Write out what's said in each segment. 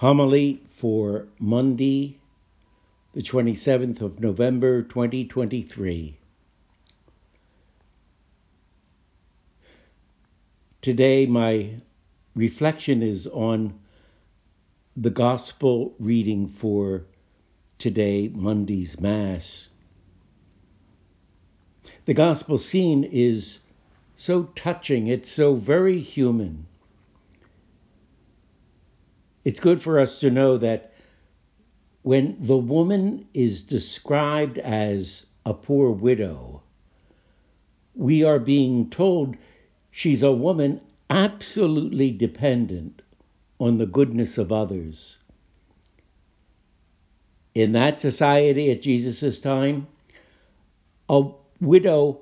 Homily for Monday, the 27th of November, 2023. Today, my reflection is on the Gospel reading for today, Monday's Mass. The Gospel scene is so touching, it's so very human it's good for us to know that when the woman is described as a poor widow, we are being told she's a woman absolutely dependent on the goodness of others. In that society at Jesus' time, a widow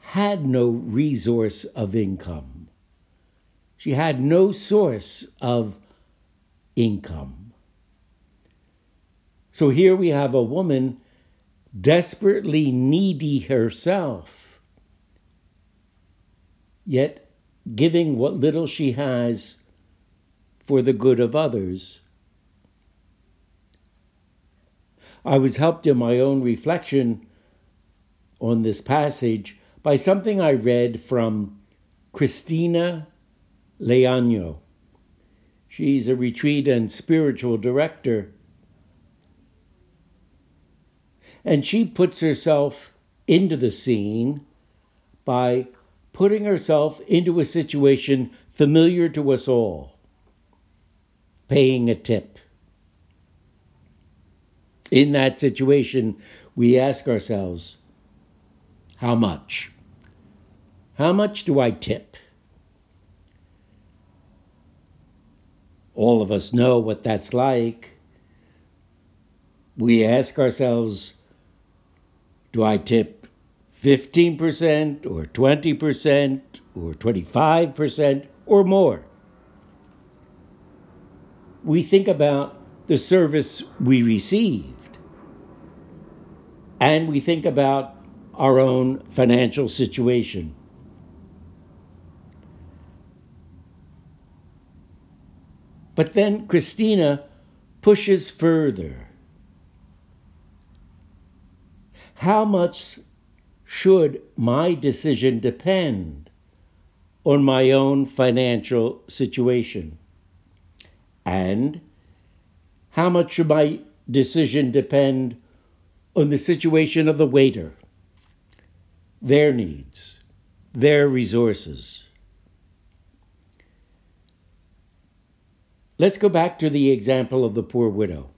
had no resource of income. She had no source of income. So here we have a woman desperately needy herself, yet giving what little she has for the good of others. I was helped in my own reflection on this passage by something I read from Christina Leano. She's a retreat and spiritual director. And she puts herself into the scene by putting herself into a situation familiar to us all paying a tip. In that situation, we ask ourselves, how much? How much do I tip? All of us know what that's like. We ask ourselves, do I tip 15% or 20% or 25% or more? We think about the service we received and we think about our own financial situation. But then Christina pushes further. How much should my decision depend on my own financial situation? And how much should my decision depend on the situation of the waiter, their needs, their resources? Let's go back to the example of the poor widow.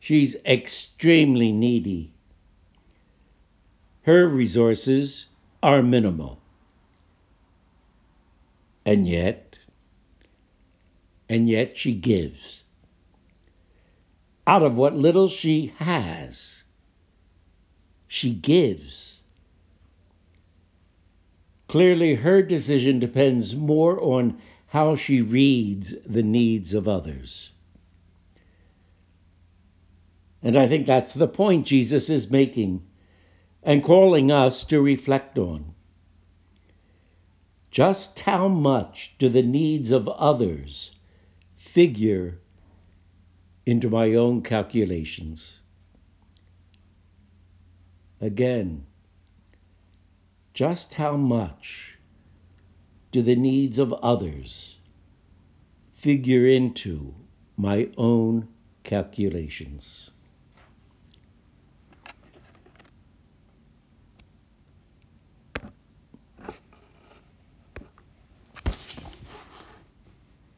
She's extremely needy. Her resources are minimal. And yet, and yet she gives. Out of what little she has, she gives. Clearly, her decision depends more on how she reads the needs of others. And I think that's the point Jesus is making and calling us to reflect on. Just how much do the needs of others figure into my own calculations? Again, just how much do the needs of others figure into my own calculations?